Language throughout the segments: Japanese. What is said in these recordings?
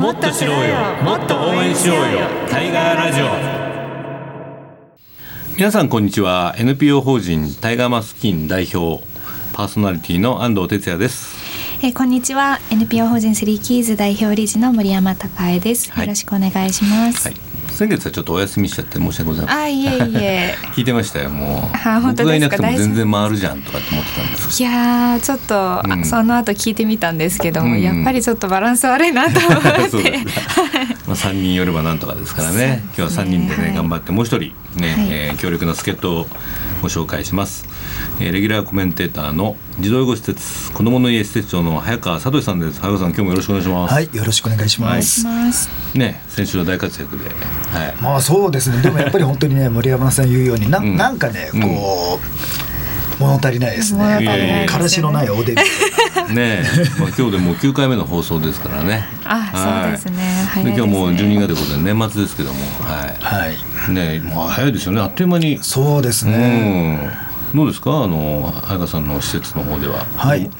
もっと知ろうよ。もっと応援しようよ。タイガーラジオ。皆さんこんにちは。NPO 法人タイガーマスキン代表パーソナリティの安藤哲也です。えーこんにちは。NPO 法人スリーキーズ代表理事の森山孝恵です、はい。よろしくお願いします、はい。先月はちょっとお休みしちゃって申し訳ございません。あいえいえ。聞いてましたよもう。あ本当ですか？僕がいなくても全然回るじゃんとかって思ってたんです。いやーちょっと、あうん。その後聞いてみたんですけども、うん。やっぱりちょっとバランス悪いなと思って。そうですね。まあ3人寄ればなんとかですからね。今日は3人でね、はい頑張ってもう一人ね、はい。えー強力な助っ人をご紹介します、えーレギュラーコメンテーターの児童養護施設子どもの家施設長の早川聡さんです早川さん今日もよろしくお願いします、はい、よろしくお願いします。します、ね先週は大活躍ではいまあそうですね。でもやっぱり 本当にね森山さん言うようにな,、うんなんかねこう、物足りないです物足りね。ないですねからしのないおでんみたいな。ねまあ今日でもう9回目の放送ですからね。あはい。そうですね。今日もう12月ということで年末ですけども。ははい。いねもう早いですよね。あっという間に。そうですね。うん。どうですか？あの早川さんの施設の方では。はい。うん。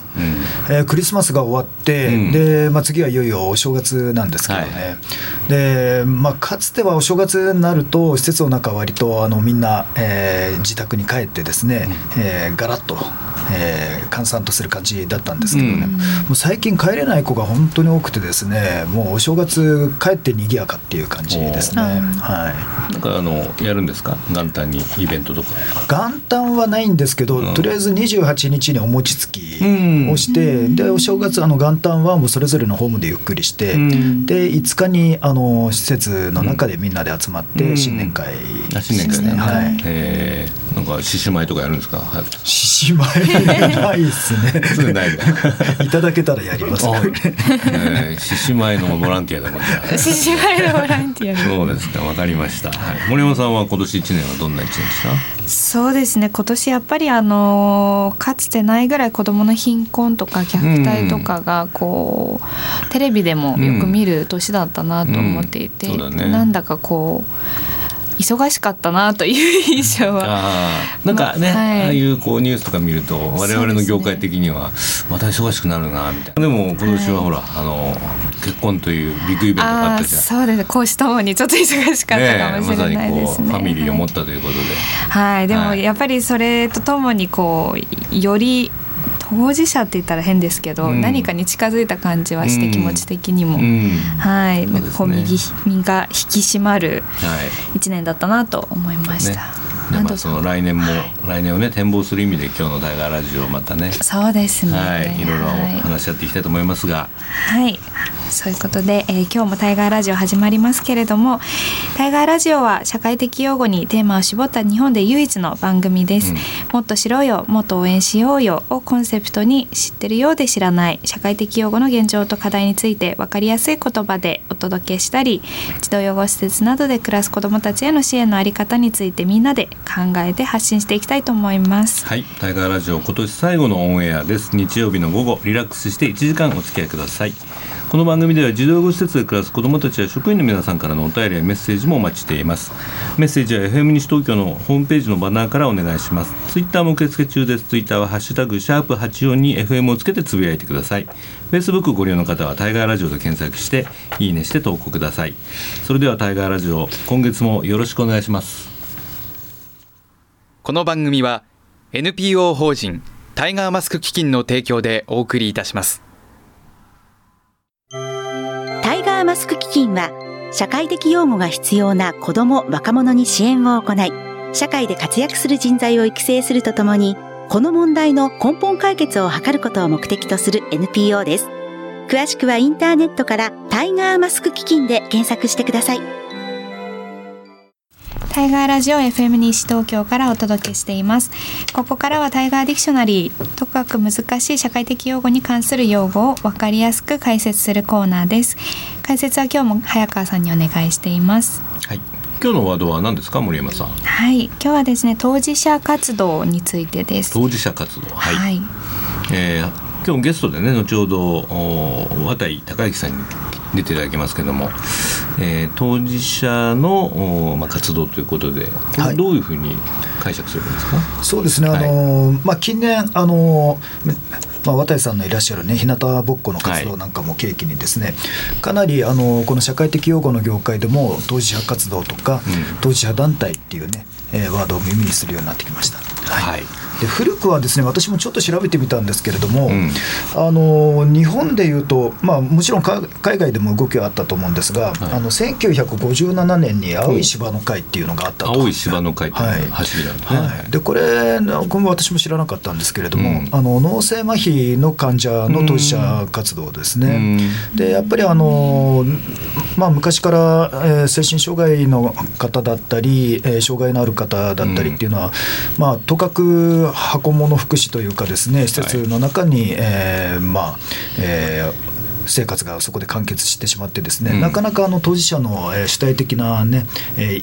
えークリスマスが終わって、うん。で、まあ、次はいよいよお正月なんですけどね、はい。でまあ、かつてはお正月になると施設の中は割とあのみんな、えー自宅に帰ってですね、えーガラッと、えー閑散とする感じだったんですけどね、うん。もう最近帰れない子が本当に多くてですねもうお正月帰って賑やかっていう感じですね。はい。なんかあのやるんですか？元旦にイベントとか。元旦はないんですけど、うん。とりあえず28日にお餅つきうんをして、でお正月あの元旦はもうそれぞれのホームでゆっくりして、うん。で5日にあの施設の中でみんなで集まっうん。て新年会あ新年会ね、はい。えーなんか獅子舞とかやるんですか？はい。獅子舞？ないですね。そういうのないね いただけたらやります、獅子舞のボランティアでもじゃあ獅子舞のボランティアでそうですかわかりました、はい、森山さんは今年1年はどんな1年でしたそうですね。今年やっぱりあのかつてないぐらい子どもの貧困とか虐待とかがこう、テレビでもよく見る年だったなと思っていて、うん。そうだね。なんだかこう忙しかったなという印象は。なんかね、まあはい。ああいうこうニュースとか見ると我々の業界的にはまた忙しくなるなみたいな。でも今年はほら、あの結婚というビッグイベントがあったじゃん。そうです。ね講師ともにちょっと忙しかったかもしれないですね。まさにこうファミリーを持ったということで、はい、でもはい。やっぱりそれとともにこうより当事者って言ったら変ですけど、うん。何かに近づいた感じはして、うん気持ち的にも、うん。はい、そうですね。こう右身が引き締まるはい。一年だったなと思いました。ね。でまあ、その来年も、来年をね展望する意味で今日の大河ラジオをまたねそうですね。はい、いろいろはい。話し合っていきたいと思いますが、はい、そういうことで、えー今日もタイガーラジオ始まりますけれどもタイガーラジオは社会的用語にテーマを絞った日本で唯一の番組です、うん。もっと知ろうよもっと応援しようよをコンセプトに知ってるようで知らない社会的用語の現状と課題について分かりやすい言葉でお届けしたり児童養護施設などで暮らす子どもたちへの支援のあり方についてみんなで考えて発信していきたいと思います。はい、タイガーラジオ今年最後のオンエアです。日曜日の午後リラックスして1時間お付き合いくださいこの番組では児童養護施設で暮らす子どもたちや職員の皆さんからのお便りやメッセージもお待ちしています。メッセージは FM 西東京のホームページのバナーからお願いします。ツイッターも受付中です。ツイッターはハッシュタグシャープ84に FM をつけてつぶやいてください。Facebook ご利用の方はタイガーラジオと検索していいねして投稿ください。それではタイガーラジオ今月もよろしくお願いします。この番組は NPO 法人タイガーマスク基金の提供でお送りいたします。は社会的擁護が必要な子ども若者に支援を行い社会で活躍する人材を育成するとともにこの問題の根本解決を図ることを目的とする NPO です。詳しくはインターネットからタイガーマスク基金で検索してください。タイガーラジオ FM 西東京からお届けしています。ここからはタイガーディクショナリー、とかく難しい社会的用語に関する用語を分かりやすく解説するコーナーです。解説は今日も早川さんにお願いしています。はい今日のワードは何ですか森山さん？はい、今日はですね、当事者活動についてです。当事者活動はい、はい、えー今日ゲストでね後ほどお綿井孝之さんに出ていただきますけども、えー当事者のおまあ、活動ということで、どういうふうに解釈すればいいですか？そうですね、あのまあ、近年あのまあ、渡さんのいらっしゃるね日向ぼっこの活動なんかも契機にですね、はい、かなりあのこの社会的擁護の業界でも当事者活動とか、うん、当事者団体っていうね、えー、ワードを耳にするようになってきました。はい、はいで古くはですね私もちょっと調べてみたんですけれども、うん、あの日本でいうと、まあ、もちろん海外でも動きはあったと思うんですが、はい、あの1957年に青い芝の会っていうのがあったと、青い芝の会っていう走りなんですね、はい、でこれこれ私も知らなかったんですけれども、うん、あの脳性麻痺の患者の当事者活動ですね、うん、でやっぱりあの、まあ、昔から、えー、精神障害の方だったり、えー、障害のある方だったりっていうのは、まあ、とかく箱物福祉というかですね施設の中に、はい、えー、まあえー生活がそこで完結してしまってですね、うん、なかなかあの当事者の主体的な、ね、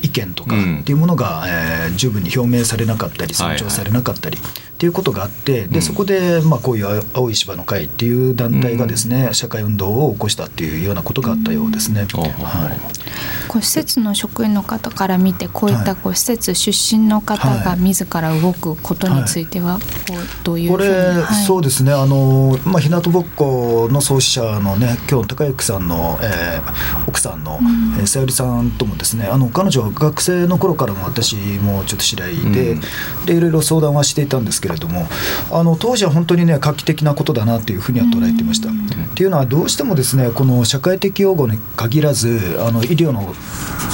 意見とかっていうものが、え十分に表明されなかったり尊重されなかったりっていうことがあってでそこで、まあ、こういう青い芝の会っていう団体がですね、社会運動を起こしたっていうようなことがあったようですね。はい。こう施設の職員の方から見てこういったこう施設出身の方が自ら動くことについてはこうどういうこれ、はい、そうですね。あの、まあ、日向ぼっこの創始者のね今日高之さんの、えー、奥さんの、うん、さゆりさんともですねあの彼女は学生の頃からも私もちょっと知り合いでうん、でいろいろ相談はしていたんですけれどもあの当時は本当にね画期的なことだなというふうには捉えていました。うん、っていうのはどうしてもですねこの社会的用語に限らずあの医療の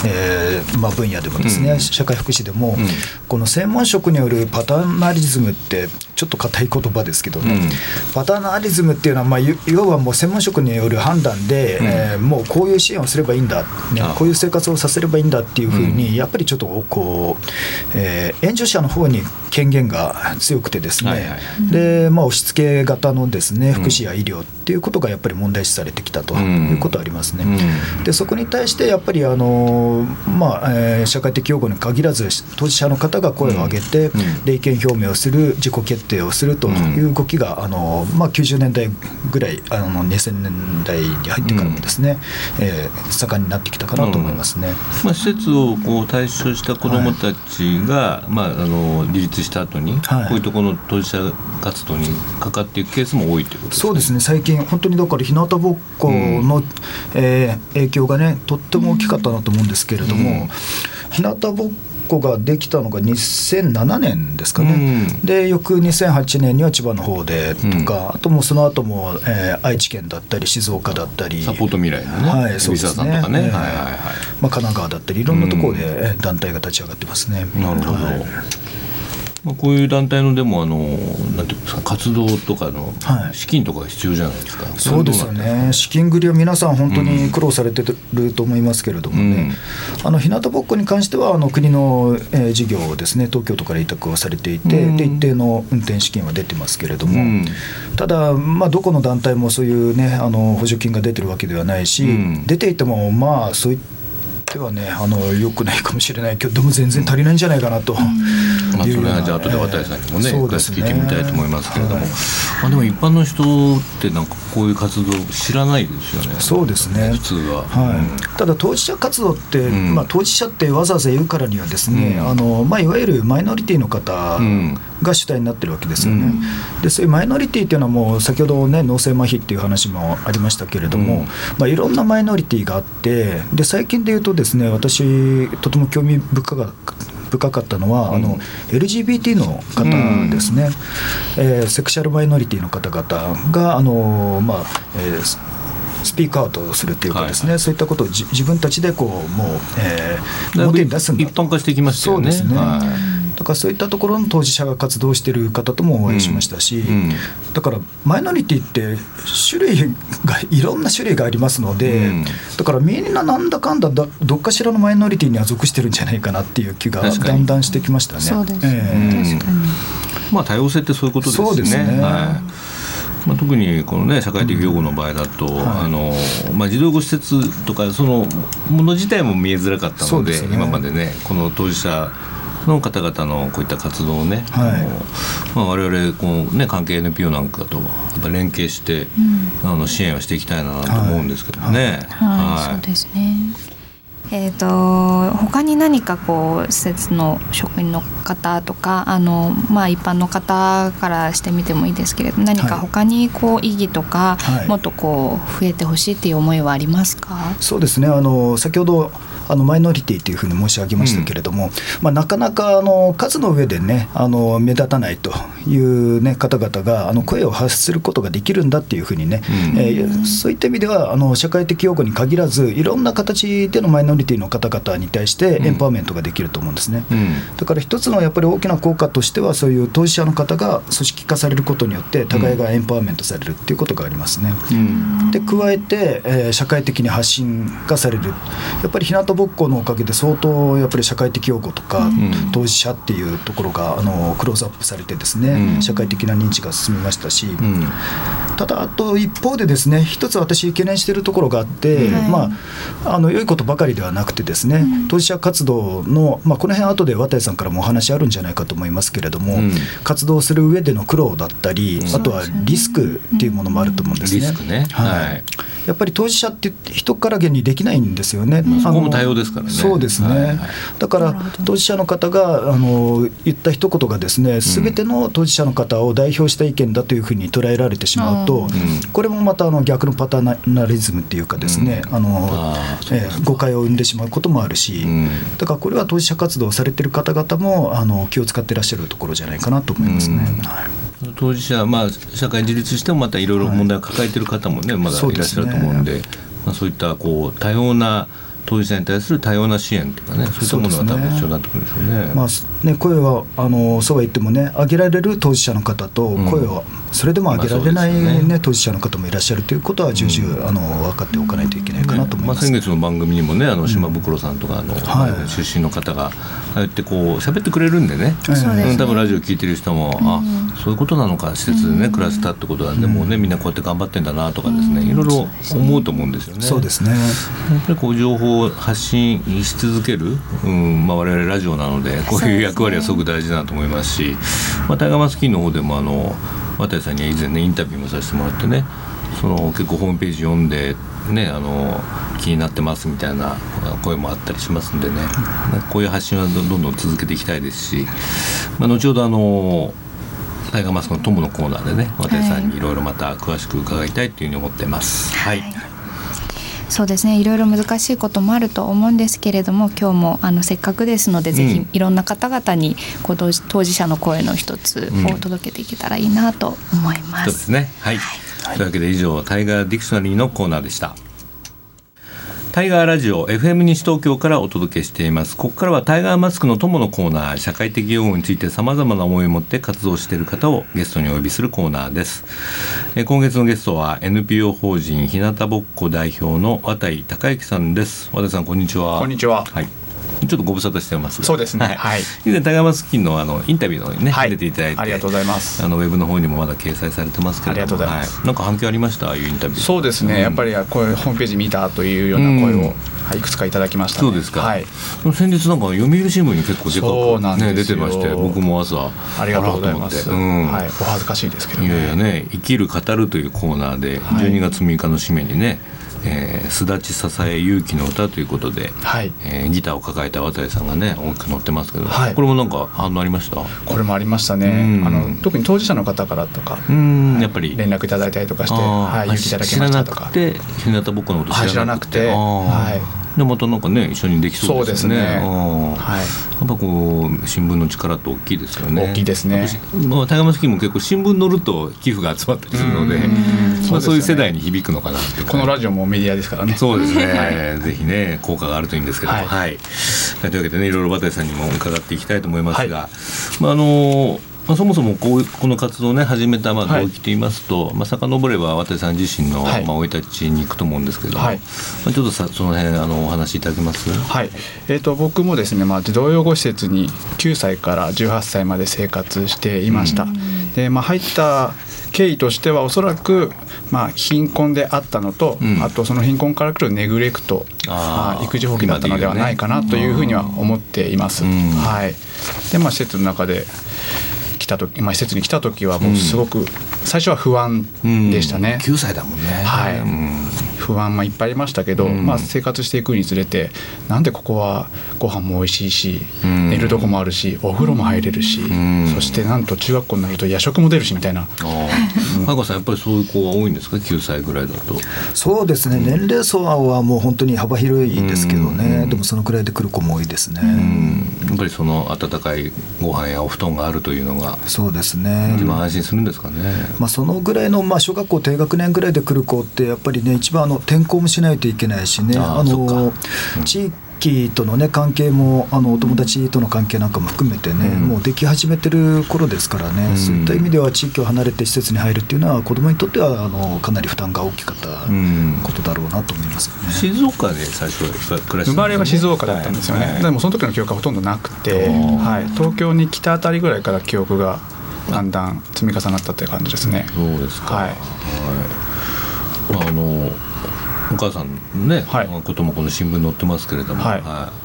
えーまあ、分野でもですね、うん、社会福祉でも、うん、この専門職によるパターナリズムってちょっと硬い言葉ですけどね、うん、パターナリズムっていうのは、まあ、要はもう専門職による判断で、うん、えー、もうこういう支援をすればいいんだ、ね、こういう生活をさせればいいんだっていうふうに、やっぱりちょっとこう、えー、援助者の方に権限が強くてですね、はいはい、でまあ、押し付け型のですね福祉や医療っていうことがやっぱり問題視されてきたということはありますね。でそこに対してやっぱりあの、まあえー、社会的擁護に限らず当事者の方が声を上げて、霊験表明をする自己決定をするという動きが、あのまあ、90年代ぐらいあの2000年代に入ってからもですね、うん、えー、盛んになってきたかなと思いますね、まあ、施設をこう対象した子どもたちが、はい、まあ、あの離立した後に、はい、こういうところの当事者活動にかかっていくケースも多いということですね。そうですね。最近本当にだから日向ぼっこの、うん、えー、影響がねとっても大きかったなと思うんですけれども、うん、日向ぼっ個ができたのが2007年ですかね、うん、で翌2008年には千葉の方でとか、うん、あともその後も、えー、愛知県だったり静岡だったりサポート未来のね、はい、そうですね、まあ、神奈川だったりいろんなところで団体が立ち上がってますね。なるほど、はいまあ、こういう団体のでもあのなんていうんですか活動とかの資金とかが必要じゃないですか、はい、そうですよね。資金繰りは皆さん本当に苦労されてると思いますけれどもね、うん、あの日向ぼっこに関してはあの国の、えー、事業をですね。東京都から委託をされていて、うん、で一定の運転資金は出てますけれども、うん、ただ、まあ、どこの団体もそういうねあの補助金が出てるわけではないし、出ていてもまあそういったてはねあのよくないかもしれないけどでも全然足りないんじゃないかなと、まあ、それはじゃあ後で渡さんにもね、えー、聞いてみたいと思いますけれども、はい、まあ、でも一般の人ってなんかこういう活動知らないですよね。そうですね。普通は、はい、うん、ただ当事者活動って、うん、まあ、当事者ってわざわざ言うからにはですね、うん、あのまあ、いわゆるマイノリティの方が主体になってるわけですよね、でそういうマイノリティっていうのはもう先ほどね脳性麻痺っていう話もありましたけれども、まあ、いろんなマイノリティがあってで最近で言うとですね私とても興味深か深かったのは、うん、あの LGBT の方ですね、うん、えー、セクシャルマイノリティの方々があの、まあえースピークアウトするっていうかですね、はい。はい、そういったことを自分たちでこうもう、えー、表に出すんだ一般化してきましたよね。そうですね、はい。だからそういったところの当事者が活動している方ともお会いしましたし、うん、だからマイノリティって種類がいろんな種類がありますので、うん、だからみんななんだかんだどっかしらのマイノリティには属してるんじゃないかなっていう気がだんだんしてきましたね。そうですね、えー、確かに。まあ多様性ってそういうことですね。そうですね、はい。まあ、特にこの、ね、社会的養護の場合だと、うん。はい、あのまあ、児童護施設とかそのもの自体も見えづらかったので、ね、今までねこの当事者の方々のこういった活動をね、はい。まあ、我々こう、ね、関係 NPO なんかとやっぱ連携して、うん、あの支援をしていきたいなと思うんですけどね。はい、はい、そうですね。えーと、他に何かこう施設の職員の方とかあの、まあ、一般の方からしてみてもいいですけれど何か他にこう意義とか、はい、もっとこう増えてほしいっていう思いはありますか？そうですね。あの先ほどあのマイノリティというふうに申し上げましたけれども、うん、まあ、なかなかあの数の上でねあの目立たないという、ね、方々があの声を発することができるんだっていうふうにね、うん、えー、そういった意味ではあの社会的擁護に限らずいろんな形でのマイノリティの方々に対してエンパワーメントができると思うんですね、うん、だから一つのやっぱり大きな効果としてはそういう当事者の方が組織化されることによって互いがエンパワーメントされるっていうことがありますね。で加えて、えー、社会的に発信がされる。やっぱり日向ぼっこのおかげで相当やっぱり社会的擁護とか、当事者っていうところがあのクローズアップされてですね、社会的な認知が進みましたし、ただあと一方でですね一つ私懸念しているところがあって、まああの良いことばかりではなくてですね、当事者活動の、まあ、この辺後で綿井さんからもお話あるんじゃないかと思いますけれども、活動する上での苦労だったり、あとはリスクっていうものもあると思うんですね。ね。はい、やっぱり当事者って人からげにできないんですよね。そこも多様ですからね。そうですね。はいはい、だから当事者の方があの言った一言がですね、すべての当事者の方を代表した意見だというふうに捉えられてしまうと、うん、これもまたあの逆のパターナリズムっていうかですね、うん、あのえー、誤解を生んでしまうこともあるし、うん、だからこれは当事者活動をされてる方々もあの気を使ってらっしゃるところじゃないかなと思いますね。はい。当事者、まあ、社会自立してもまたいろいろ問題を抱えている方もね、はい、まだいらっしゃると思うんで、ね、まあ、そういったこう多様な当事者に対する多様な支援というかね、そういったものが多分必要になってくるんでしょうね。まあね声はあのそうは言ってもね、上げられる当事者の方と、声はそれでも上げられないね、ね。当事者の方もいらっしゃるということは重々、あの分かっておかないといけないかなと思います。まあ、先月の番組にもね、あの島袋さんとかあの、はい、出身の方がああやってこう喋ってくれるんでね、多分ラジオ聞いてる人も、あそういうことなのか施設でね暮らしたってことなんで、もうねみんなこうやって頑張ってんだなとかですね、いろいろ思うと思うんですよね。そうですね。やっぱりこう情報を発信し続ける、うんまあ、我々ラジオなのでこういう役割はすごく大事だと思いますし、まあ、タイガーマスキンの方でもあの渡さんには以前ねインタビューもさせてもらってねその結構ホームページ読んで、ね、あの気になってますみたいな声もあったりしますんでね。こういう発信はどんどん続けていきたいですし、まあ、後ほどあのタイガーマスクの友のコーナーでね渡さんにいろいろまた詳しく伺いたいというふうに思ってます。はい、はいそうですね。いろいろ難しいこともあると思うんですけれども今日もあのせっかくですので、うん、ぜひいろんな方々にこう当事者の声の一つを届けていけたらいいなと思います。うん、そうですね。はい、はい、というわけで以上タイガーディクショナリーのコーナーでした。タイガーラジオ FM 西東京からお届けしています。ここからはタイガーマスクの友のコーナー社会的用語についてさまざまな思いを持って活動している方をゲストにお呼びするコーナーです。え今月のゲストは NPO 法人日向ぼっこ代表の綿井孝之さんです。綿井さんこんにちは。こんにちは。はいちょっとご無沙汰してます。そうですね。はい。以前高山スキンのあのインタビューのね、はい、出ていただいて。ありがとうございます。あのウェブの方にもまだ掲載されてますけれども。はい、なんか反響ありました？ああいうインタビュー。そうですね、うん、やっぱりこういうホームページ見たというような声を、はい、いくつかいただきました、ね、そうですか、はい、先日なんか読売新聞に結構でかく、ね、出てまして僕も朝。ありがとうございます、うん、はい、お恥ずかしいですけど、ね、いやいやね生きる語るというコーナーで12月6日の締めにね、えー、すだち支え勇気の歌ということで、はい。えー、ギターを抱えた渡さんがね大きく乗ってますけど、はい、これもなんか反応ありました？これもありましたね、あの特に当事者の方からとか、うんやっぱり。連絡いただいたりとかして、はい、勇気いただきましたとか。知らなくて日向ぼっこのこと知らなくて、はいでまたなんかね一緒にできそうですね。すねはい。やっぱこう新聞の力って大きいですよね。大きいですね。まあタイガーマスキーも結構新聞載ると寄付が集まったりするので、まあそういう世代に響くのかなってこのラジオもメディアですからね。そうですね。ぜひね効果があるといいんですけども、はい。というわけでねいろいろ渡さんにも伺っていきたいと思いますが、まああの。まあ、そもそもこうこの活動を、ね、始めたまあ動機といいますと、はいまあ遡れば渡さん自身の生、はい、まあ、い立ちに行くと思うんですけど、はい、まあ、ちょっとさその辺あのお話しいただけます、はい。えーと、僕もですね、まあ、児童養護施設に9歳から18歳まで生活していました。でまあ、入った経緯としてはおそらく、まあ、貧困であったのと、うん、あとその貧困からくるネグレクトまあ、育児放棄だったのではないかなというふうには思っています。はい。でまあ、施設の中で来た時、まあ、施設に来た時はもうすごく、最初は不安でしたね、うん、9歳だもんね。はい、不安もいっぱいありましたけど、うん。まあ、生活していくにつれてなんでここはご飯も美味しいし、うん。寝るとこもあるしお風呂も入れるし、ん。そしてなんと中学校になると夜食も出るしみたいな。ああ早川さんやっぱりそういう子は多いんですか？9歳ぐらいだと。そうですね。年齢層はもう本当に幅広いですけどね、でもそのくらいで来る子も多いですね、うん。やっぱりその温かいご飯やお布団があるというのがそうですね、一番安心するんですかね、まあ、そのぐらいの、まあ、小学校低学年ぐらいで来る子ってやっぱりね一番あの転校もしないといけないしね。あのそっか。地域との、ね、関係もあのお友達との関係なんかも含めてね、うん。もうでき始めてる頃ですからね、うん。そういった意味では地域を離れて施設に入るっていうのは子どもにとってはあのかなり負担が大きかったうん。ことだろうなと思いますよね。静岡で最初は暮らし生まれは静岡だったんですよね、はい。でもその時の記憶はほとんどなくて、ー。はい、東京に来たあたりぐらいから記憶がだんだん積み重なったっていう感じですね。そうですか。はい。まああのお母さんね、はいこともこの新聞に載ってますけれども、は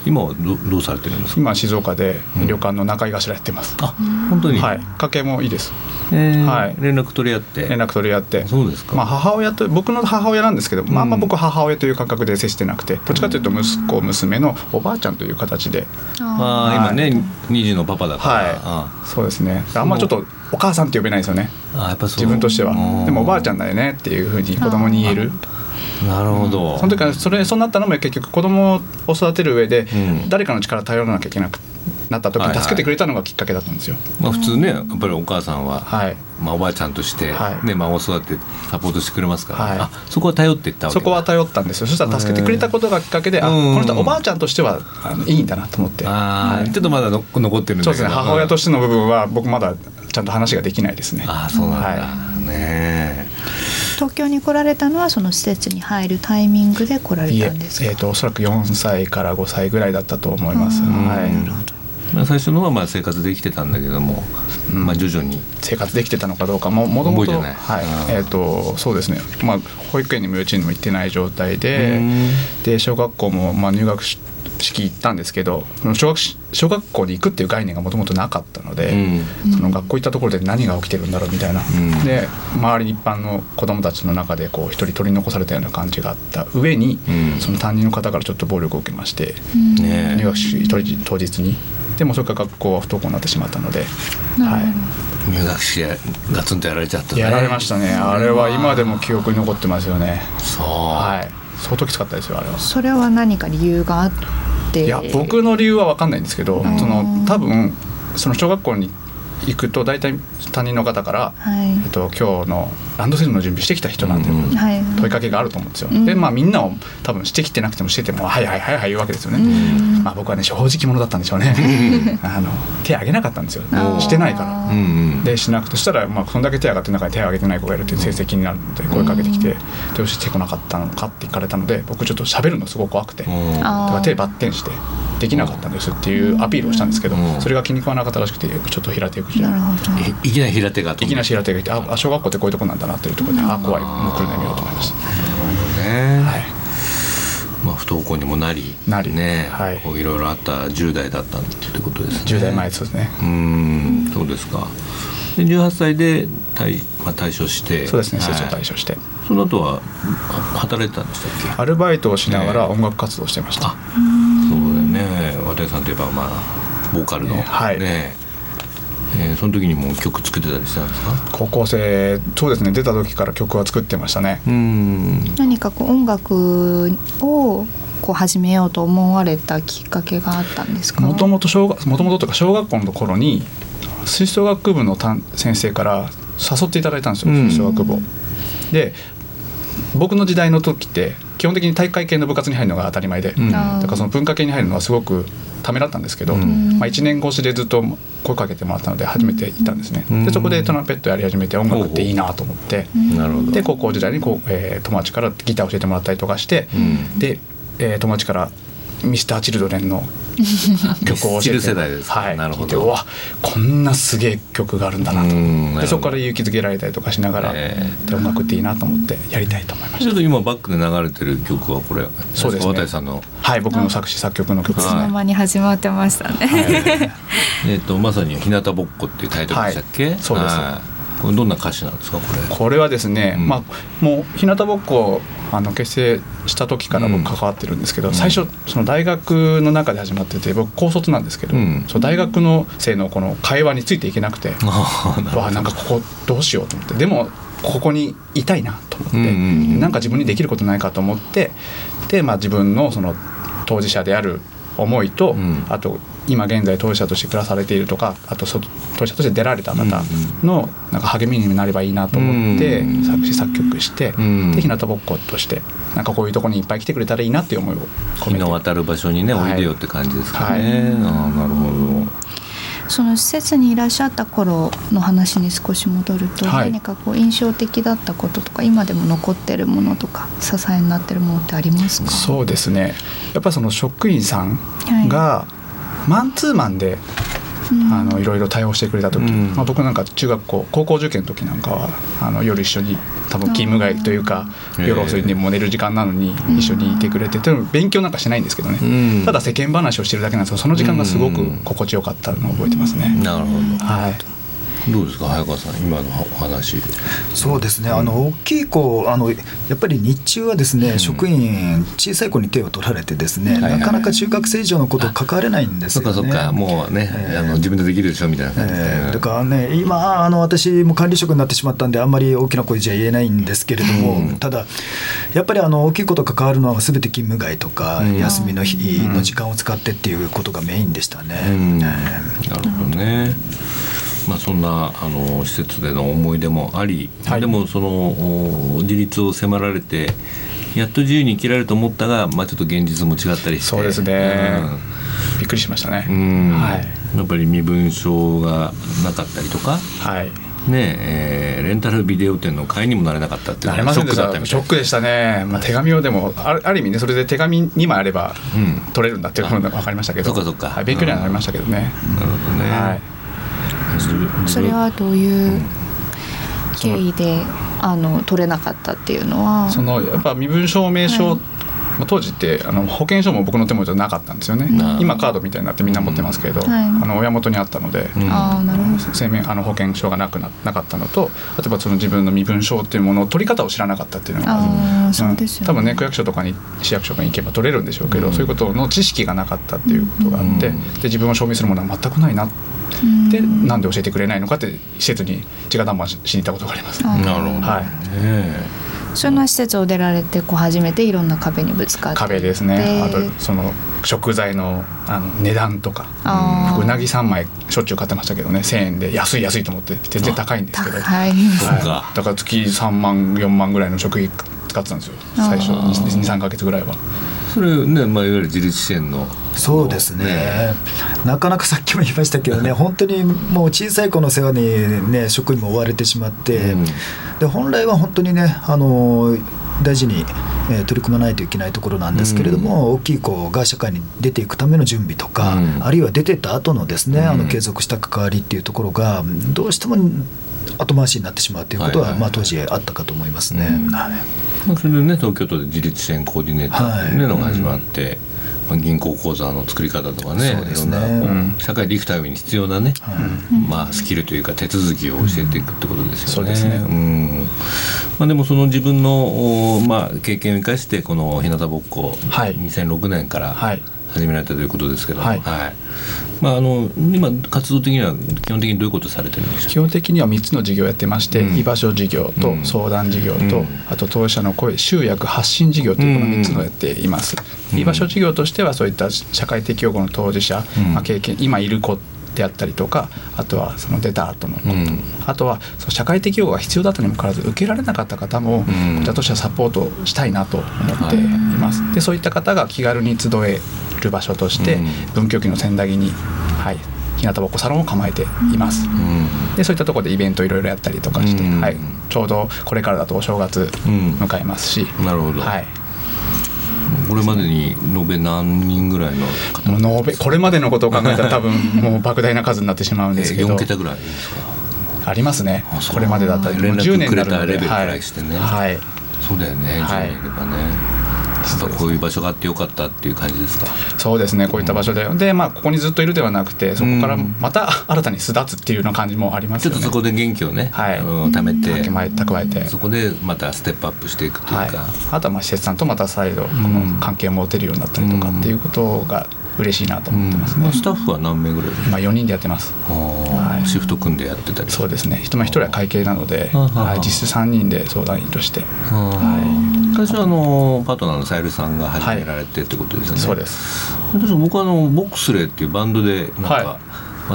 い今はどどうされてるんですか？今静岡でうん旅館の仲居頭やってます。あ、本当に？はい、家計もいいです。えーはい連絡取り合って？連絡取り合って。そうですか。まあ母親と僕の母親なんですけど、まああんまうん僕は母親という感覚で接してなくて、どっちかというと息子娘のおばあちゃんという形で、まあ今ね、二児のパパだから。はいあそうですね。あんまちょっとお母さんって呼べないんですよね。あ、やっぱそう自分としてはうん。でもおばあちゃんだよねっていうふうに子供に言える。なるほど。その時からそれそうなったのも結局子供を育てる上でうん誰かの力頼らなきゃいけなくなった時はいはいに助けてくれたのがきっかけだったんですよ。まあ普通ね、やっぱりお母さんは、はい。まあおばあちゃんとしてはいね、孫を育ててサポートしてくれますから、はいあ、そこは頼っていったわけだ。そこは頼ったんですよ。そしたら助けてくれたことがきっかけで、あ、こうんの人はおばあちゃんとしてはあのいいんだなと思って。ああ、はいちょっとまだの残ってるんだけど。そうですね。母親としての部分は僕まだちゃんと話ができないですね。ああ、そうなんだ。はね東京に来られたのはその施設に入るタイミングで来られたんですか？えー、とおそらく4歳から5歳ぐらいだったと思います。うん。はい。うんまあ最初のはまあ生活できてたんだけども、うん。まあ徐々に。生活できてたのかどうかももともと覚えてない。はい。うん。えー、とそうですね、まあ、保育園にも幼稚園にも行ってない状態でうん。で小学校もまあ入学式行ったんですけど小学し小学校に行くっていう概念がもともとなかったので、うん。その学校行ったところで何が起きてるんだろうみたいな、ん。で周り一般の子どもたちの中でこう一人取り残されたような感じがあった上に、うん。その担任の方からちょっと暴力を受けまして、うんね入学式当日当日に。でもそれから学校は不登校になってしまったので、は入学式でガツンとやられちゃったい、ね。やられましたね。あれは今でも記憶に残ってますよね。そう。はい。相当きつかったですよあれは。それは何か理由があって。いや僕の理由は分かんないんですけど、んその多分その小学校に行くと大体担任の方から、はいえっと、今日のランドセルの準備してきた人なんで、うんはい。問いかけがあると思うんですよ。うんでまあみんなを多分してきてなくてもしてても「はいはいはいはい」言うわけですよね。うんまあ僕はね正直者だったんでしょうね。あの手挙げなかったんですよしてないから。でしなくてそしたらまあそんだけ手挙がってる中に手挙げてない子がいるっていう成績になるので声かけてきて「どうしてこなかったのか?」って聞かれたので僕ちょっと喋るのすごく怖くて。うんだから手バッテンしてできなかったんですっていうアピールをしたんですけど、うんそれが気に食わなかったらしくてちょっと平手打ちでなるほど。いいきなり平手がいきなり平手がいてああ小学校ってこういうとこなんだなっていうところで、ああ怖いもう来るのやめようと思いました。ね。はいまあ不登校にもなり、なりね、はいこういろいろあった10代だったってことですね。10代前そうですね。うん、そうですか。で18歳で退まあ退所して、そうですね、はい成長退所して、その後はあ働いてたんでしたっけ？アルバイトをしながらね音楽活動をしてました。あ、そうだよね。渡さんといえばまあボーカルの、ねはいねえーその時にもう曲作ってたりしたんですか？高校生、そうですね、出た時から曲は作ってましたね。うん。何かこう音楽をこう始めようと思われたきっかけがあったんですか？もともと小学、もともとというか小学校の頃に吹奏楽部の担先生から誘っていただいたんですよ、うん吹奏楽部を。で、僕の時代の時って基本的に体育会系の部活に入るのが当たり前で、うん。だからその文化系に入るのはすごくためらったんですけど、うん。まあ、1年越しでずっと声かけてもらったので初めて行ったんですね、うん。でそこでトランペットやり始めて音楽っていいなと思って、なるほど。で高校時代にこう、えー友達からギター教えてもらったりとかして、うん。で、えー友達からミスターチルドレンの曲を教えて。ミスチル世代ですかはい、なるほど。聞いてうわこんなすげえ曲があるんだなと。うんでそこから勇気づけられたりとかしながら、えで音楽っていいなと思ってやりたいと思いましちょっと今バックで流れてる曲はこれそうですね。渡さんの。たはい僕の作詞作曲の曲ですね、の間に始まってましたね。はい。えっ、とまさに日向ぼっこっていうタイトルでしたっけ、はい。そうですどんな歌詞なんですかこれ？これはですね、うん。まあもう日向ぼっこあの結成した時から僕関わってるんですけど、うん。最初その大学の中で始まってて僕高卒なんですけど、うん。その大学の生のこの会話についていけなくて、ああなるほど。わあなんかここどうしようと思ってでもここにいたいなと思って、うんうんうん。なんか自分にできることないかと思ってで、まあ、自分のその当事者である思いと、うん。あと今現在当事者として暮らされているとかあとそ当事者として出られた方のなんか励みになればいいなと思ってうん。作詞作曲して、うん。で日向ぼっことしてなんかこういうところにいっぱい来てくれたらいいなっていう思いを込めて。日の渡る場所にね、はいおいでよって感じですかはい。ね、ああなるほど。その施設にいらっしゃった頃の話に少し戻ると、はい。何かこう印象的だったこととか今でも残ってるものとか支えになってるものってありますか？そうですね。やっぱりその職員さんがマンツーマンでうん。あのいろいろ対応してくれた時、うん。まあ、僕なんか中学校高校受験の時なんかはあの夜一緒に多分勤務外というか夜遅いにもう寝る時間なのに一緒にいてくれてでも勉強なんかしないんですけどね、うん。ただ世間話をしてるだけなんですけどその時間がすごく心地よかったのを覚えてますね。なるほはいどどうですか早川さん今のお話。そうですね、あの大きい子あの、やっぱり日中はですね、職員、小さい子に手を取られて、ですね、はいはい。なかなか中学生以上のこと関われないんですよね。そっかそっかもうね、ええ。あの自分でできるでしょみたいな感じで、えーだからね、今あの、私も管理職になってしまったんで、あんまり大きな声じゃ言えないんですけれども、うん。ただ、やっぱりあの大きいこと関わるのは、すべて勤務外とか、うん。休みの日の時間を使ってっていうことがメインでしたね。うん。え。なるほどね。まあそんなあの施設での思い出もあり、はい。でもそのお自立を迫られてやっと自由に生きられると思ったが、まあちょっと現実も違ったりして、そうですね。びっくりしましたね。うん。うんはい。やっぱり身分証がなかったりとか。はい。ねえーレンタルビデオ店の会員にもなれなかったっていうがショックだったみたい。ショックでしたね、まあ、手紙をでもあるある意味ねそれで手紙2枚あればうん。取れるんだっていうのが分かりましたけど。そっかそっか。はい、勉強にはなりましたけどね、なるほどね。はいそれはどういう経緯であの取れなかったっていうのは？そのやっぱ身分証明書、はいまあ当時ってあの保険証も僕の手元になかったんですよね、うん。今カードみたいになってみんな持ってますけど、はい。あの親元にあったので、うん。ああなるほど。生命あの保険証がなくななかったのと例えばその自分の身分証っていうものを取り方を知らなかったっていうのがああそうですよね。多分ね区役所とかに市役所に行けば取れるんでしょうけど、うん。そういうことの知識がなかったっていうことがあって、うん。で自分を証明するものは全くないなうんで、なんで教えてくれないのかって施設に直談判ししに行ったことがあります。あなるほどね。はい。その施設を出られてこう初めていろんな壁にぶつかって。壁ですね。であとその食材のあの値段とか。うなぎ3枚しょっちゅう買ってましたけどね。1,000円で安い安いと思って全然高いんですけど、高い。そっか。はい、だから月3万4万ぐらいの食費使ってたんですよ。最初あー23か月ぐらいは。それね、まあ、いわゆる自立支援の。そうですね。なかなかさっきも言いましたけどね 本当にもう小さい子の世話にね職員も追われてしまって、うん。で本来は本当にねあの大事に、えー取り組まないといけないところなんですけれども、大きい子が社会に出ていくための準備とか、うん。あるいは出てった後のですね、あうんの継続した関わりっていうところがどうしても後回しになってしまうということは、まあ、当時あったかと思いますね。いまあそれでね東京都で自立支援コーディネーターっていうのが始まって、まあ、銀行口座の作り方とかねいろんな社会で生きた上に必要なね、まあ、スキルというか手続きを教えていくってことですよね。まあ、でもその自分の、おまあ、経験を生かしてこの日向ぼっこ、はい。2006年からはい始められたということですけど、はい。まあ、あの今活動的には基本的にどういうことされてるんでしょ基本的には3つの事業をやってまして、うん。居場所事業とうん。相談事業と、うん。あと当事者の声集約発信事業というこの3つのをやっています、うん。居場所事業としてはそういった社会的養護の当事者、うん。まあ、経験今いる子であったりとかあとはその出た後の子、うん。あとはその社会的養護が必要だったにもかかわらず受けられなかった方も、うん。こちらとしてはサポートしたいなと思ってい。ます、でそういった方が気軽に集える場所として、うん。文京区の千駄木に、はい、日向ぼっこサロンを構えています、うん。でそういったところでイベントいろいろやったりとかして、うん。はい、ちょうどこれからだとお正月うん。迎えますし、なるほど、はい、これまでに延べ何人ぐらいの方？延べこれまでのことを考えたら多分もう莫大な数になってしまうんですけえど、4桁ぐらいですか？ありますね。これまでだったら。連絡10年になるので。くれたレベルからはい。してね。はい。そうだよね、はい10年い。ればねこういう場所があってよかったっていう感じですか？そうですね。こういった場所で、でまあここにずっといるではなくてそこからまた新たに巣立つっていうような感じもありますよね。ちょっとそこで元気をね、はい。あの貯めて蓄えて。そこでまたステップアップしていくというか、はい、あとはまあ施設さんとまた再度この関係を持てるようになったりとかっていうことが嬉しいなと思ってますね、まあスタッフは何名ぐらい今4人でやってます。シフト組んでやってたりそうですね。一人は会計なので、はい、実質3人で相談員として。はい最初はあのパートナーのさゆりさんが始められてってことですよね、そうです。僕はあのボックスレーっていうバンドでなんか、は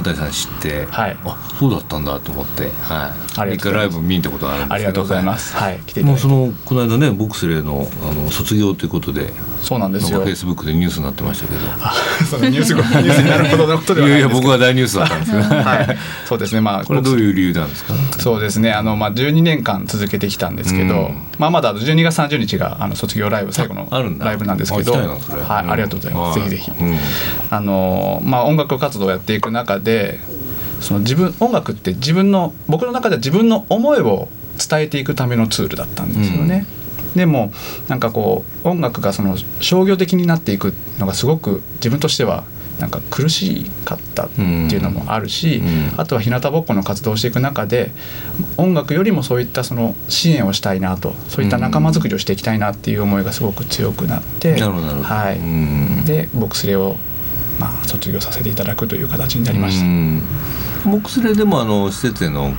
渡さん知って、はい。あそうだったんだと思って、はい、一回ライブ見に行ったことがあるんですけどありがとうございます。はい。来ていただいて。もうそのこの間ねボックスレーのあの卒業ということでそうなんですよ。フェイスブックでニュースになってましたけど。あそのニュース ニュースになるほどのことではいないやいやんですけど。僕は大ニュースだったんですけど、はい、そうですね。まあ これどういう理由なんですか？そうですね。あの、まあ、12年間続けてきたんですけど、うん。まあ、まだ12月30日があの卒業ライブ最後のライブなんですけど。あはい、うん。ありがとうございます、はい。ぜひぜひ、うんあのまあ、音楽活動をやっていく中でその自分音楽って自分の僕の中では自分の思いを伝えていくためのツールだったんですよね。でもなんかこう音楽がその商業的になっていくのがすごく自分としてはなんか苦しかったっていうのもあるし、うん。あとは日向ぼっこの活動をしていく中で音楽よりもそういったその支援をしたいなとそういった仲間づくりをしていきたいなっていう思いがすごく強くなって、なるほどなるほど。はい。うん。でボックスレを、まあ、卒業させていただくという形になりました。うん。ボックスレーでもあの施設への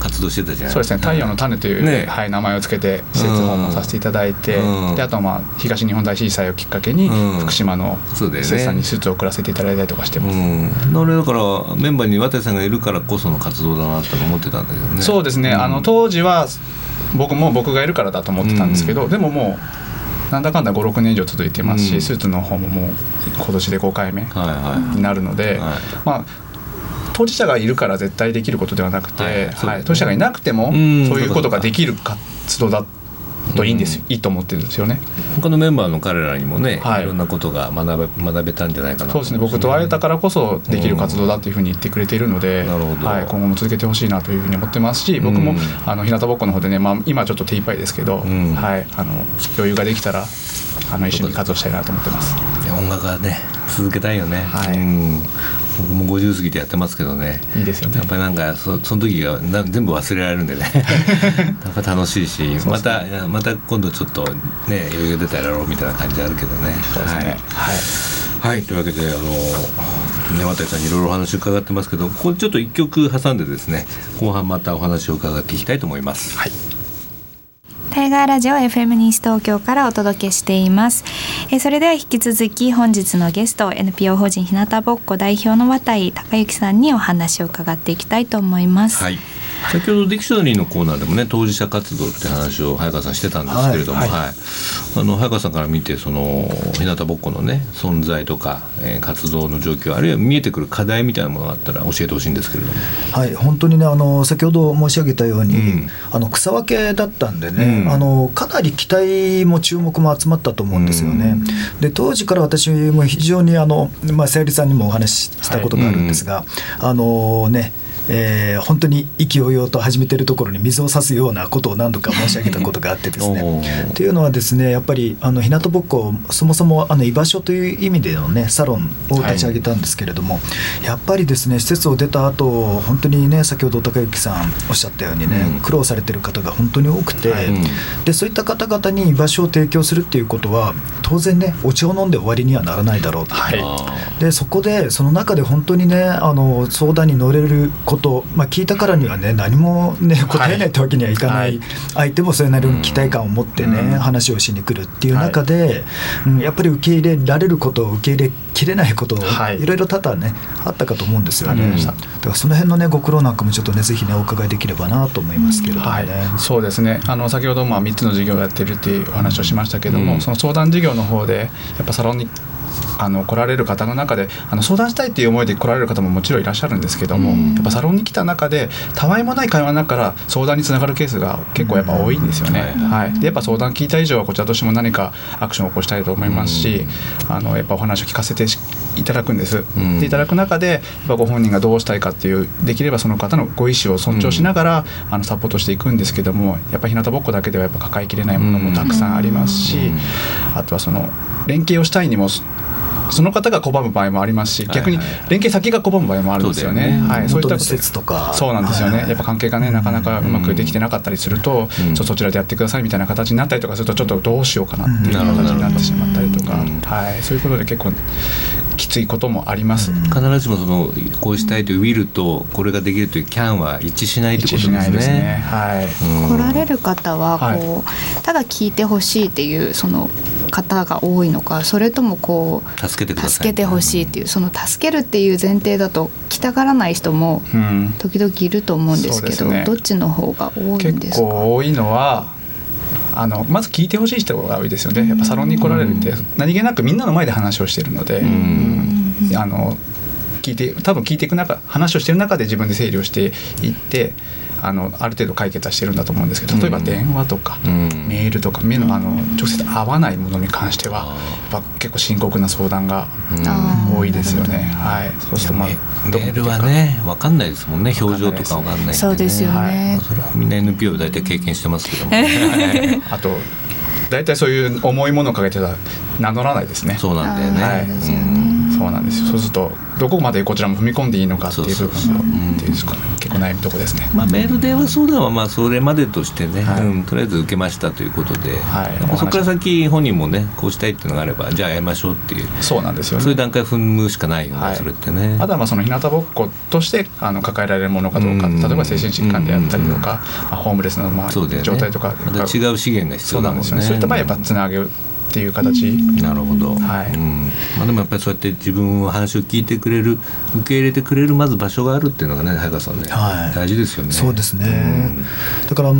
活動してたじゃないそうですね「太陽の種」という、ね。はい、名前をつけて施設訪問させていただいて、うん。であとはまあ東日本大震災をきっかけにうん。福島の施設さんにスーツを送らせていただいたりとかしてます。うん、俺だからメンバーに渡さんがいるからこその活動だなと思ってたんだけどね。そうですね、んあの当時は僕も僕がいるからだと思ってたんですけど、でももうなんだかんだ56年以上続いてますし、うん。スーツの方ももう今年で5回目はいはになるので、はい。まあ当事者がいるから絶対できることではなくて、はい。はい。当事者がいなくてもそううんいうことができる活動だといいんですよ、いいと思ってるんですよね。い他のメンバーの彼らにもね、はい。い、ろんなことが学べ学べたんじゃないかな。そうですね。僕と会えたからこそできる活動だというふうに言ってくれているので、はい、今後も続けてほしいなというふうに思ってますし僕も、うんあの日向ぼっこの方でね、まあ、今ちょっと手一杯ですけど、ん。はい、あの余裕ができたらあの一緒に活動したいなと思ってます。音楽はね続けたいよね、はい。うん、僕も50過ぎてやってますけどね。いいですよね。やっぱりなんかそその時がな全部忘れられるんでね。やっぱ楽しいし、またまた今度ちょっとね余裕が出たらやろうみたいな感じあるけどね。そうですね。はい。はい、はい、というわけであのね渡さんにいろいろお話伺ってますけどここでちょっと一曲挟んでですね後半またお話を伺っていきたいと思います。はいタイガーラジオ FM 西東京からお届けしています。えーそれでは引き続き本日のゲスト NPO 法人日向ぼっこ代表の綿井孝之さんにお話を伺っていきたいと思います。はい。先ほどディクショナリーのコーナーでもね当事者活動って話を早川さんしてたんですけれども、ははいいあの早川さんから見てその日向ぼっこのね存在とか、えー活動の状況あるいは見えてくる課題みたいなものがあったら教えてほしいんですけれども。はい、本当にねあの先ほど申し上げたように、うんあの草分けだったんでね、うんあのかなり期待も注目も集まったと思うんですよね。で当時から私も非常にあのまあさゆりさんにもお話ししたことがあるんですが、あのね。えー本当に意気揚々と始めてるところに水を差すようなことを何度か申し上げたことがあってですおねー。っていうのはですねやっぱりあの日向ぼっこそもそもあの居場所という意味でのねサロンを立ち上げたんですけれども、やっぱりですね施設を出た後本当にね先ほど高之さんおっしゃったようにね、うん。苦労されてる方が本当に多くて、はい。うん。でそういった方々に居場所を提供するっていうことは当然ねお茶を飲んで終わりにはならないだろうと。はい。あでそこでその中で本当にねあの相談に乗れること、まあ、聞いたからにはね何もね答えないってわけにはいかない、はい。相手もそれなりの期待感を持ってね、うん。話をしに来るっていう中で、うんやっぱり受け入れられること受け入れきれないこと、はい。いろいろ多々ねあったかと思うんですよね。ありましただからその辺のねご苦労なんかもちょっとねぜひねお伺いできればなと思いますけれどもね。はい、そうですね。あの先ほどまあ3つの事業をやってるっていうお話をしましたけども、うん。その相談事業の方でやっぱサロンにあの来られる方の中であの相談したいっていう思いで来られる方ももちろんいらっしゃるんですけども、うん。やっぱサロンに来た中でたわいもない会話の中から相談につながるケースが結構やっぱ多いんですよね。うんはい、でやっぱ相談聞いた以上はこちらとしても何かアクションを起こしたいと思いますし、あのやっぱお話を聞かせていただくんです、うん。でいただく中でやっぱご本人がどうしたいかっていうできればその方のご意思を尊重しながら、あのサポートしていくんですけどもやっぱ日向ぼっこだけではやっぱ抱えきれないものもたくさんありますし、うん。あとはその連携をしたいにもその方が拒む場合もありますし逆に連携先が拒む場合もあるんですよね。はい、そういった施設とか。そうなんですよね、はい。やっぱ関係がねなかなかうまくできてなかったりすると、うん。ちょっとそちらでやってくださいみたいな形になったりとかするとちょっとどうしようかなっていううん形になってしまったりとか、うん。はい、そういうことで結構きついこともあります。必ずしもそのこうしたいというウィルとこれができるというキャンは一致しないってことですね。はい。うん来られる方はこう、はただ聞いてほしいっていうその方が多いのかそれともこう助けてください。助けてほしいっていうその助けるっていう前提だと来たがらない人もうん。時々いると思うんですけどそうですねどっちの方が多いん結ですか？構多いのは。あのまず聞いてほしい人が多いですよね。やっぱサロンに来られるって何気なくみんなの前で話をしてるので、んうんあの聞いて多分聞いていく中話をしてる中で自分で整理をしていってあのある程度解決はしてるんだと思うんですけど例えば電話とか、うん。メールとか目のあの直接会わないものに関してはやっぱ結構深刻な相談が多いですよね。はい、そうするとまあメールはね分かんないですもんね表情とか分かんないんでね。そうですよね。はい。それはみんな NPO 大体経験してますけども、ね、あと大体そういう重いものをかけてたら名乗らないですね。そうなんだよね。はい。ですよねうんそうなんですよ。そうするとどこまでこちらも踏み込んでいいのかっていう部分がっていうんですかね。結構悩みとこですね。まあ、メール電話相談はまあそれまでとしてね、はい。うん、とりあえず受けましたということで、はい。まあそこから先本人もねこうしたいっていうのがあればじゃあやりましょうっていうそうなんですよね。そういう段階踏むしかないよね、はい。それってね。あとはまあその日向ぼっことしてあの抱えられるものかどうか、うん。例えば精神疾患であったりとか、まあ、ホームレスのまあ状態とかまた違う資源が必そう要だもんね。なんですよね。そういった場合やっぱつなげるっていう形、なるほど、はい。うん。まあ、でもやっぱりそうやって自分の話を聞いてくれる受け入れてくれるまず場所があるっていうのがね早川さんね、はい。大事ですよね。そうですね、うん。だから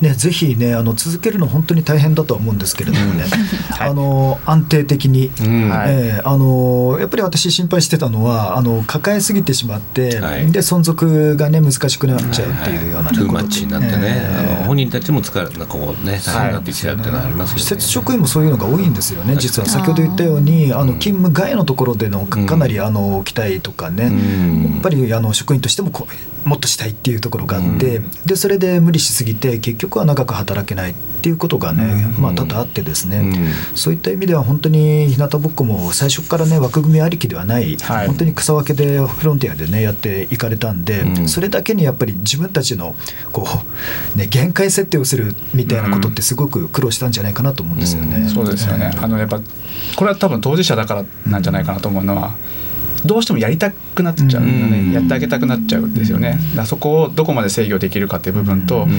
ねぜひねあの続けるの本当に大変だとは思うんですけれどもね、あの安定的に、えーあのやっぱり私心配してたのはあの抱えすぎてしまって、はい。で存続がね難しくなっちゃうっていうような、ことチになってね、えーあの本人たちも疲れなこうね大変になってきちゃうっていうのはあります。施設職員もそういうのが多いんですよね、実は。先ほど言ったように、あのうん。勤務外のところでのかなりあの期待とかね、うん。やっぱりあの職員としてもこうもっとしたいっていうところがあって、うん。でそれで無理しすぎて、結局は長く働けないっていうことがね、うん。まあ、多々あってですね、うん。そういった意味では本当に日向ぼっこも最初からね、枠組みありきではない、はい。本当に草分けでフロンティアでね、やっていかれたんで、うん。それだけにやっぱり自分たちのこう、ね、限界設定をするみたいなことって、すごく苦労したんじゃないかなと思うんですよね。うん。そうですよね、あのやっぱこれは多分当事者だからなんじゃないかなと思うのはどうしてもやりたくなっちゃうのね、うん。やってあげたくなっちゃうんですよね、だそこをどこまで制御できるかっていう部分と、うん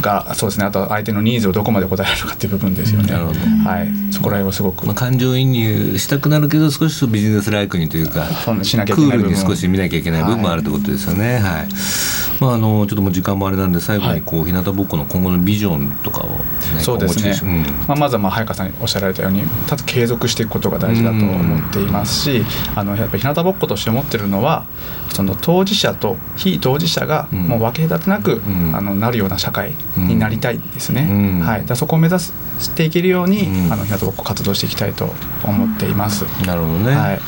がそうですね。あとは相手のニーズをどこまで応えられるかっていう部分ですよね、はい、そこら辺はすごく、まあ、感情移入したくなるけど少しビジネスライクにというかそうしなきゃいクーけない部分ルに少し見なきゃいけない部分もあるということですよね。はい。まあ、あのちょっともう時間もあれなんで最後にこう、日向ぼっこの今後のビジョンとかを何かそうですね。うん。まあ、まずはまあ早川さんにおっしゃられたようにただ継続していくことが大事だと思っていますし、あのやっぱり日向ぼっことして思ってるのはその当事者と非当事者がうん。もう分け隔てなく、うん。あのなるような社会になりたいですね、うん。はい、だそこを目指していけるように、うん。あの日向ぼっこ活動していきたいと思っています。なるほどね、はい。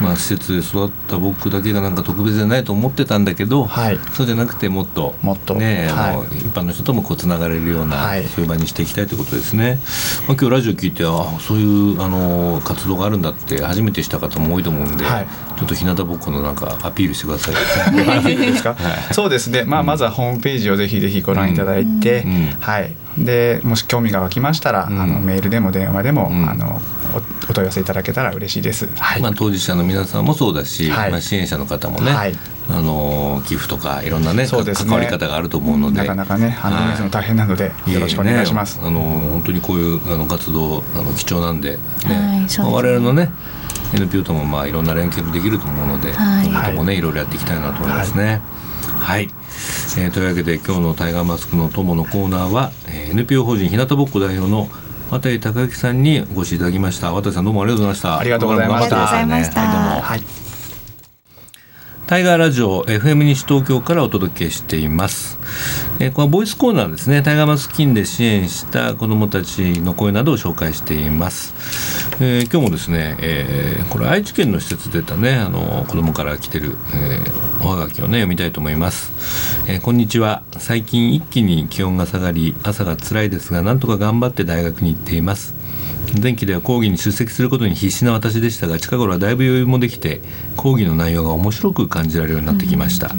まあ、施設で育った僕だけがなんか特別じゃないと思ってたんだけど、はい。そうじゃなくてもっともっと。ねあのはい。一般の人ともこうつながれるような、はい。そういう場にしていきたいということですね、まあ、今日ラジオ聞いてあそういうあの活動があるんだって初めてした方も多いと思うんで、はいちょっと日向ぼっこのなんかアピールしてください。いいですか、はいそうですね、まあ、まずはホームページをぜひぜひご覧いただいて、はい、でもし興味が湧きましたら、うん。あのメールでも電話でも、うん。あのおお問い合わせいただけたら嬉しいです。はい。まあ、当事者の皆さんもそうだし、はい。まあ、支援者の方もね、はい。あの寄付とかいろんなねそうですね。関わり方があると思うので。なかなかね、あの、はい。皆さん大変なので、よろしくお願いします。ねあの本当にこういうあの活動あの貴重なんで、ね。我々のね NPO ともまあいろんな連携もできると思うので、はい。今後ともねいろいろやっていきたいなと思いますね。はい、えーというわけで今日のタイガーマスクの友のコーナーは、えー NPO 法人日向ぼっこ代表の渡井隆之さんにお越しいただきました。渡井さんどうもありがとうございました。ありがとうございました。ね。ありがとうございました。はいどうも。はい、タイガーラジオ FM 西東京からお届けしています。えーこのボイスコーナーですね、タイガーマスク金で支援した子どもたちの声などを紹介しています。えー今日もですね、えーこれ愛知県の施設で出たね、あの子どもから来てる、えーおはがきをね読みたいと思います。えーこんにちは。最近一気に気温が下がり、朝が辛いですが、なんとか頑張って大学に行っています。前期では講義に出席することに必死な私でしたが近頃はだいぶ余裕もできて講義の内容が面白く感じられるようになってきました、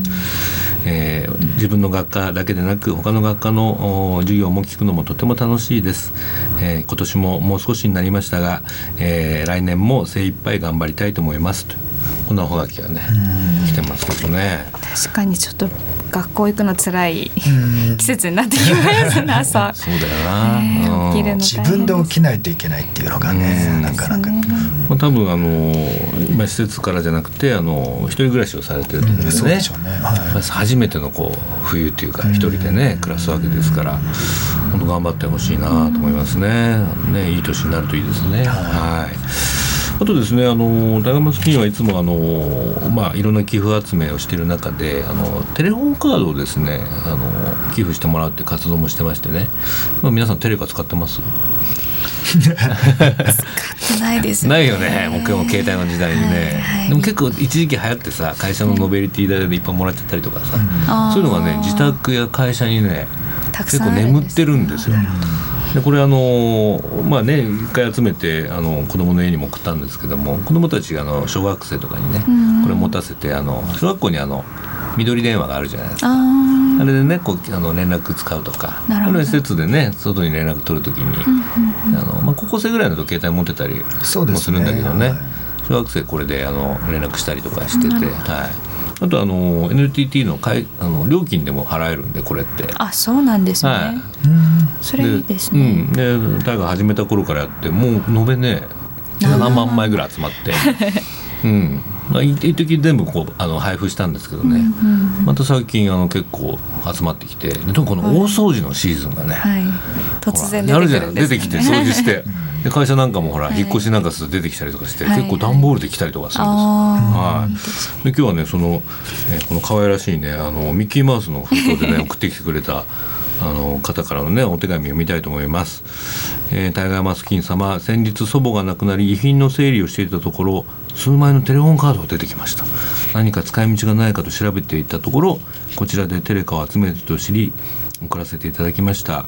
えー自分の学科だけでなく他の学科のお授業も聞くのもとても楽しいです、えー今年ももう少しになりましたが、えー来年も精一杯頑張りたいと思いますと。こんなおはがきがね来てますけどね。確かにちょっと学校行くの辛いうん。季節になってきますね朝。そうだよな、起きるの自分で起きないといけないっていうのがねうんなかなか、まあ、多分あの今施設からじゃなくてあの一人暮らしをされてると思うんですね、そうでしょうね。はい。まず初めてのこう冬っていうか一人でね暮らすわけですから本当頑張ってほしいなと思いますね。ねいい年になるといいですね。はいあとですねあの大学スキンはいつもあのまあいろんな寄付集めをしている中であのテレホンカードをですねあの寄付してもらうって活動もしてましてね、まあ、皆さんテレカ使ってます？ないですないよね。もう今日も携帯の時代にね、はいはい。でも結構一時期流行ってさ会社のノベリティ代でいっぱいもらっちゃったりとかさ、あーそういうのがね自宅や会社にね結構眠ってるんですよ。でこれあのまあね一回集めてあの子供の家にも送ったんですけども子供たちがあの小学生とかにねうん。これ持たせてあの小学校にあの緑電話があるじゃないですか。ああれでねこうあの連絡使うとかこれ施設でね外に連絡取るときに、あのまあ、高校生ぐらいのと携帯持ってたりそうですねもするんだけどねはい小学生これであの連絡したりとかしてて、はい、あとあの NTT のかいあの料金でも払えるんでこれって。あそうなんですね。はいそれいいですね。うん、でタイガー始めた頃からやってもう延べね7万枚ぐらい集まって、うん、まあ一一時全部こうあの配布したんですけどね、また最近あの結構集まってきてで特にこの大掃除のシーズンがね、はい。突然出てくるんです、ね。出てきて掃除して で会社なんかもほら、引っ越しなんかすると出てきたりとかして、はい。結構段ボールで来たりとかするんですよ。あはい、で今日はねその、えーこの可愛らしいねあのミッキーマウスの封筒でね 送ってきてくれたあの方からのねお手紙を読みたいと思います、えータイガーマスキン様先日祖母が亡くなり遺品の整理をしていたところ数枚のテレホンカードが出てきました。何か使い道がないかと調べていったところこちらでテレカを集めてと知り送らせていただきました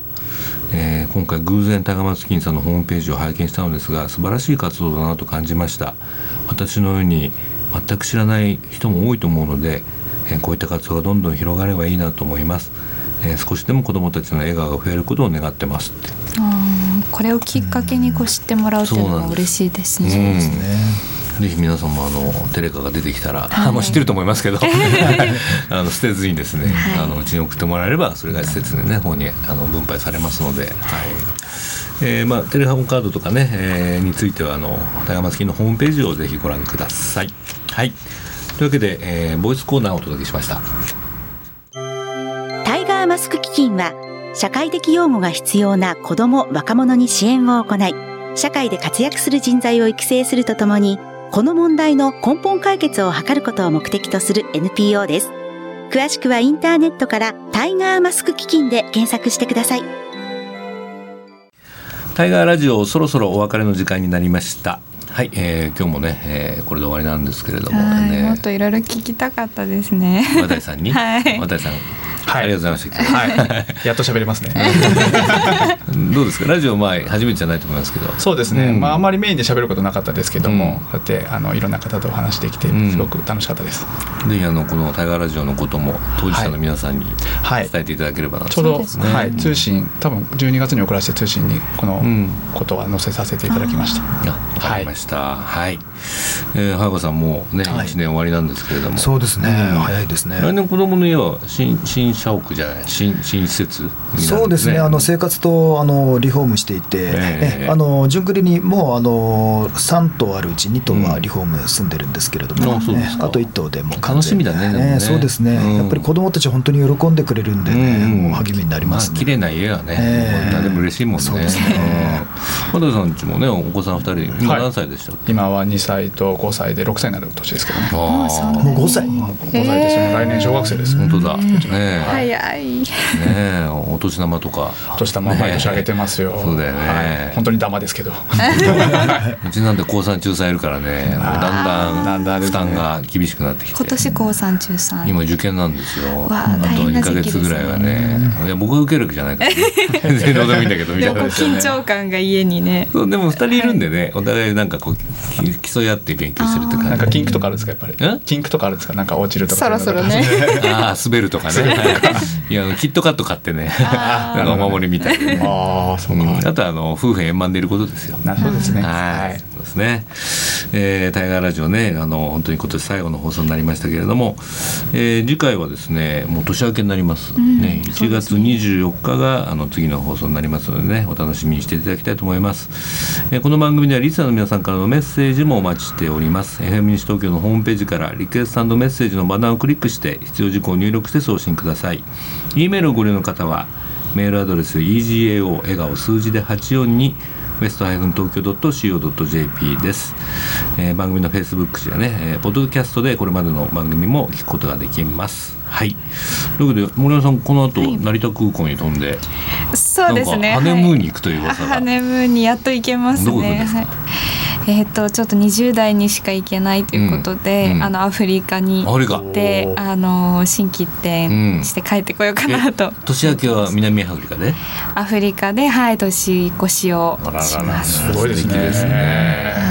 えー今回偶然タイガーマスキンさんのホームページを拝見したのですが素晴らしい活動だなと感じました。私のように全く知らない人も多いと思うので、えーこういった活動がどんどん広がればいいなと思います、えー少しでも子どもたちの笑顔が増えることを願ってますこれをきっかけにこう知ってもらうっていうのは嬉しいですね。うんぜひ皆さんもあのテレカが出てきたら、あもう知ってると思いますけど あの捨てずにですね、あのうちに送ってもらえればそれが施設でね方にあの分配されますので、はいえーまあ、テレホンカードとかね、えーについてはあのタイガーマスキンのホームページをぜひご覧ください。はいというわけで、えーボイスコーナーをお届けしました。タイガーマスク基金は社会的養護が必要な子ども若者に支援を行い社会で活躍する人材を育成するとともにこの問題の根本解決を図ることを目的とする NPO です詳しくはインターネットからタイガーマスク基金で検索してくださいタイガーラジオそろそろお別れの時間になりました。はい、えー今日もね、えーこれで終わりなんですけれどもはい、ね。もっといろいろ聞きたかったですね。和田井さんに、はい和田井さん、はい。ありがとうございました。はい。やっと喋れますね。どうですか？ラジオ前初めてじゃないと思いますけど。そうですね、うん。まああんまりメインで喋ることなかったですけども、うん。こうやってあのいろんな方とお話できてうん。すごく楽しかったです、ぜひあのこのタイガーラジオのことも当事者の皆さんにはい。伝えていただければなと、ちょうど、ね。はい、通信多分12月に送らせて通信にこのうん。ことは載せさせていただきました、あわかりました。はい、えー、早川さんもうね、はい。一年終わりなんですけれども。そうですね、うん。早いですね。来年子供の家は新新社屋じゃない？新新施設？になるんそうですね、あの生活とあのリフォームしていて、ええ。えあの順繰りにもうあの3棟あるうち2棟はリフォーム済んでるんですけれども、うんあそうですか。あと1棟でもう楽しみだねね。そうですね、うん。やっぱり子どもたち本当に喜んでくれるんでね、うん。もう励みになりますね。あ綺麗な家はね、ええ。何でも嬉しいもんね。そうですね。うん。和田さんちもね、お子さん二人、今はい。何歳歳でしたっけ？今は2歳と5歳で6歳になる年ですけどね。ああもう5歳。5歳ですよ来年小学生です。本当だ。ねえ。早い。ねえ。お年玉とか。年玉毎年あげてますよ、そうだよね。はい。本当にダマですけど。うちなんて高三中3いるからね。だんだんだんだんですね負担が厳しくなってきて。今年高三中三。今受験なんですよ。わああと2大変なヶ月ぐらいはね。いや僕が受けるわけじゃないから 全然どうでもいいんだけどみたいな。でもこう緊張感が家にね。そうでも2人いるんでね。お互いなんかこうき競い合って勉強してるって感じ。なんかキンクとかあるんですかやっぱり？え？キンクとかあるんですか？なんか落ちるとか。そろそろね。ああ滑るとかね。いやあのキットカット買ってね。なんかお守りみたいなね。ああそうか、うんあとはあの夫婦円満でいることですよ。なそうですね。はい、そうですね。えー、タイガーラジオね、あの本当に今年最後の放送になりましたけれども、えー次回はですね、もう年明けになります。ね、1月24日があの次の放送になりますのでね、お楽しみにしていただきたいと思います。えーこの番組ではリスナーの皆さんからのメッセージもお待ちしております。FM 西東京のホームページからリクエストメッセージのバナーをクリックして必要事項を入力して送信ください。E メールをご利用の方はメールアドレス egao 笑顔数字で84にウエスト東京 .co.jp です、えー番組のフェイスブックやね、えーポッドキャストでこれまでの番組も聞くことができます。はい。ということで森山さんこの後、成田空港に飛んでそうですね。ハネムーンにはい行くという噂が、ハネムーンにやっと行けますね。どこ行くんですか？はいえっ、とちょっと20代にしか行けないということで、うんうん。あのアフリカに行ってあの新規一転して帰ってこようかなと、年明けは南アフリカで？アフリカではい年越しをあららら。します。すごいですね。素敵ですねはい子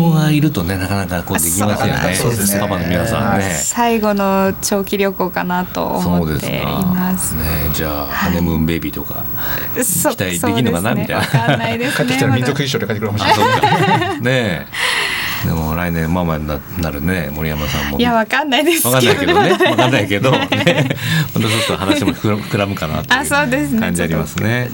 供がいるとねなかなかこうできますよね。そうですね。パパの皆さんね。最後の長期旅行かなとそう思っていです。かます。ねじゃあ、ハネムーンベイビーとかそ期待できるのかなみたいな。わかんないですね。帰ってきたら民族衣装で帰ってくるかもしれないね。え。でも来年ママにななるね森山さんも。いやわかんないですけど。わかんないけどね。わかんないけど。ね本当ちょっと話も膨らむかなとあそうですね。いう感じありますね。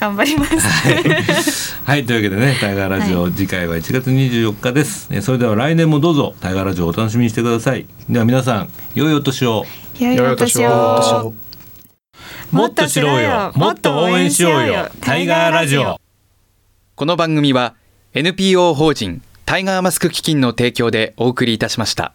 頑張ります。はい。というわけでねタイガーラジオ、次回は1月24日です。えそれでは来年もどうぞタイガーラジオをお楽しみにしてください。では皆さん良いお年を。良いお年を。もっと知ろうよ。もっと応援しようよ。タイガーラジオ。この番組は NPO 法人タイガーマスク基金の提供でお送りいたしました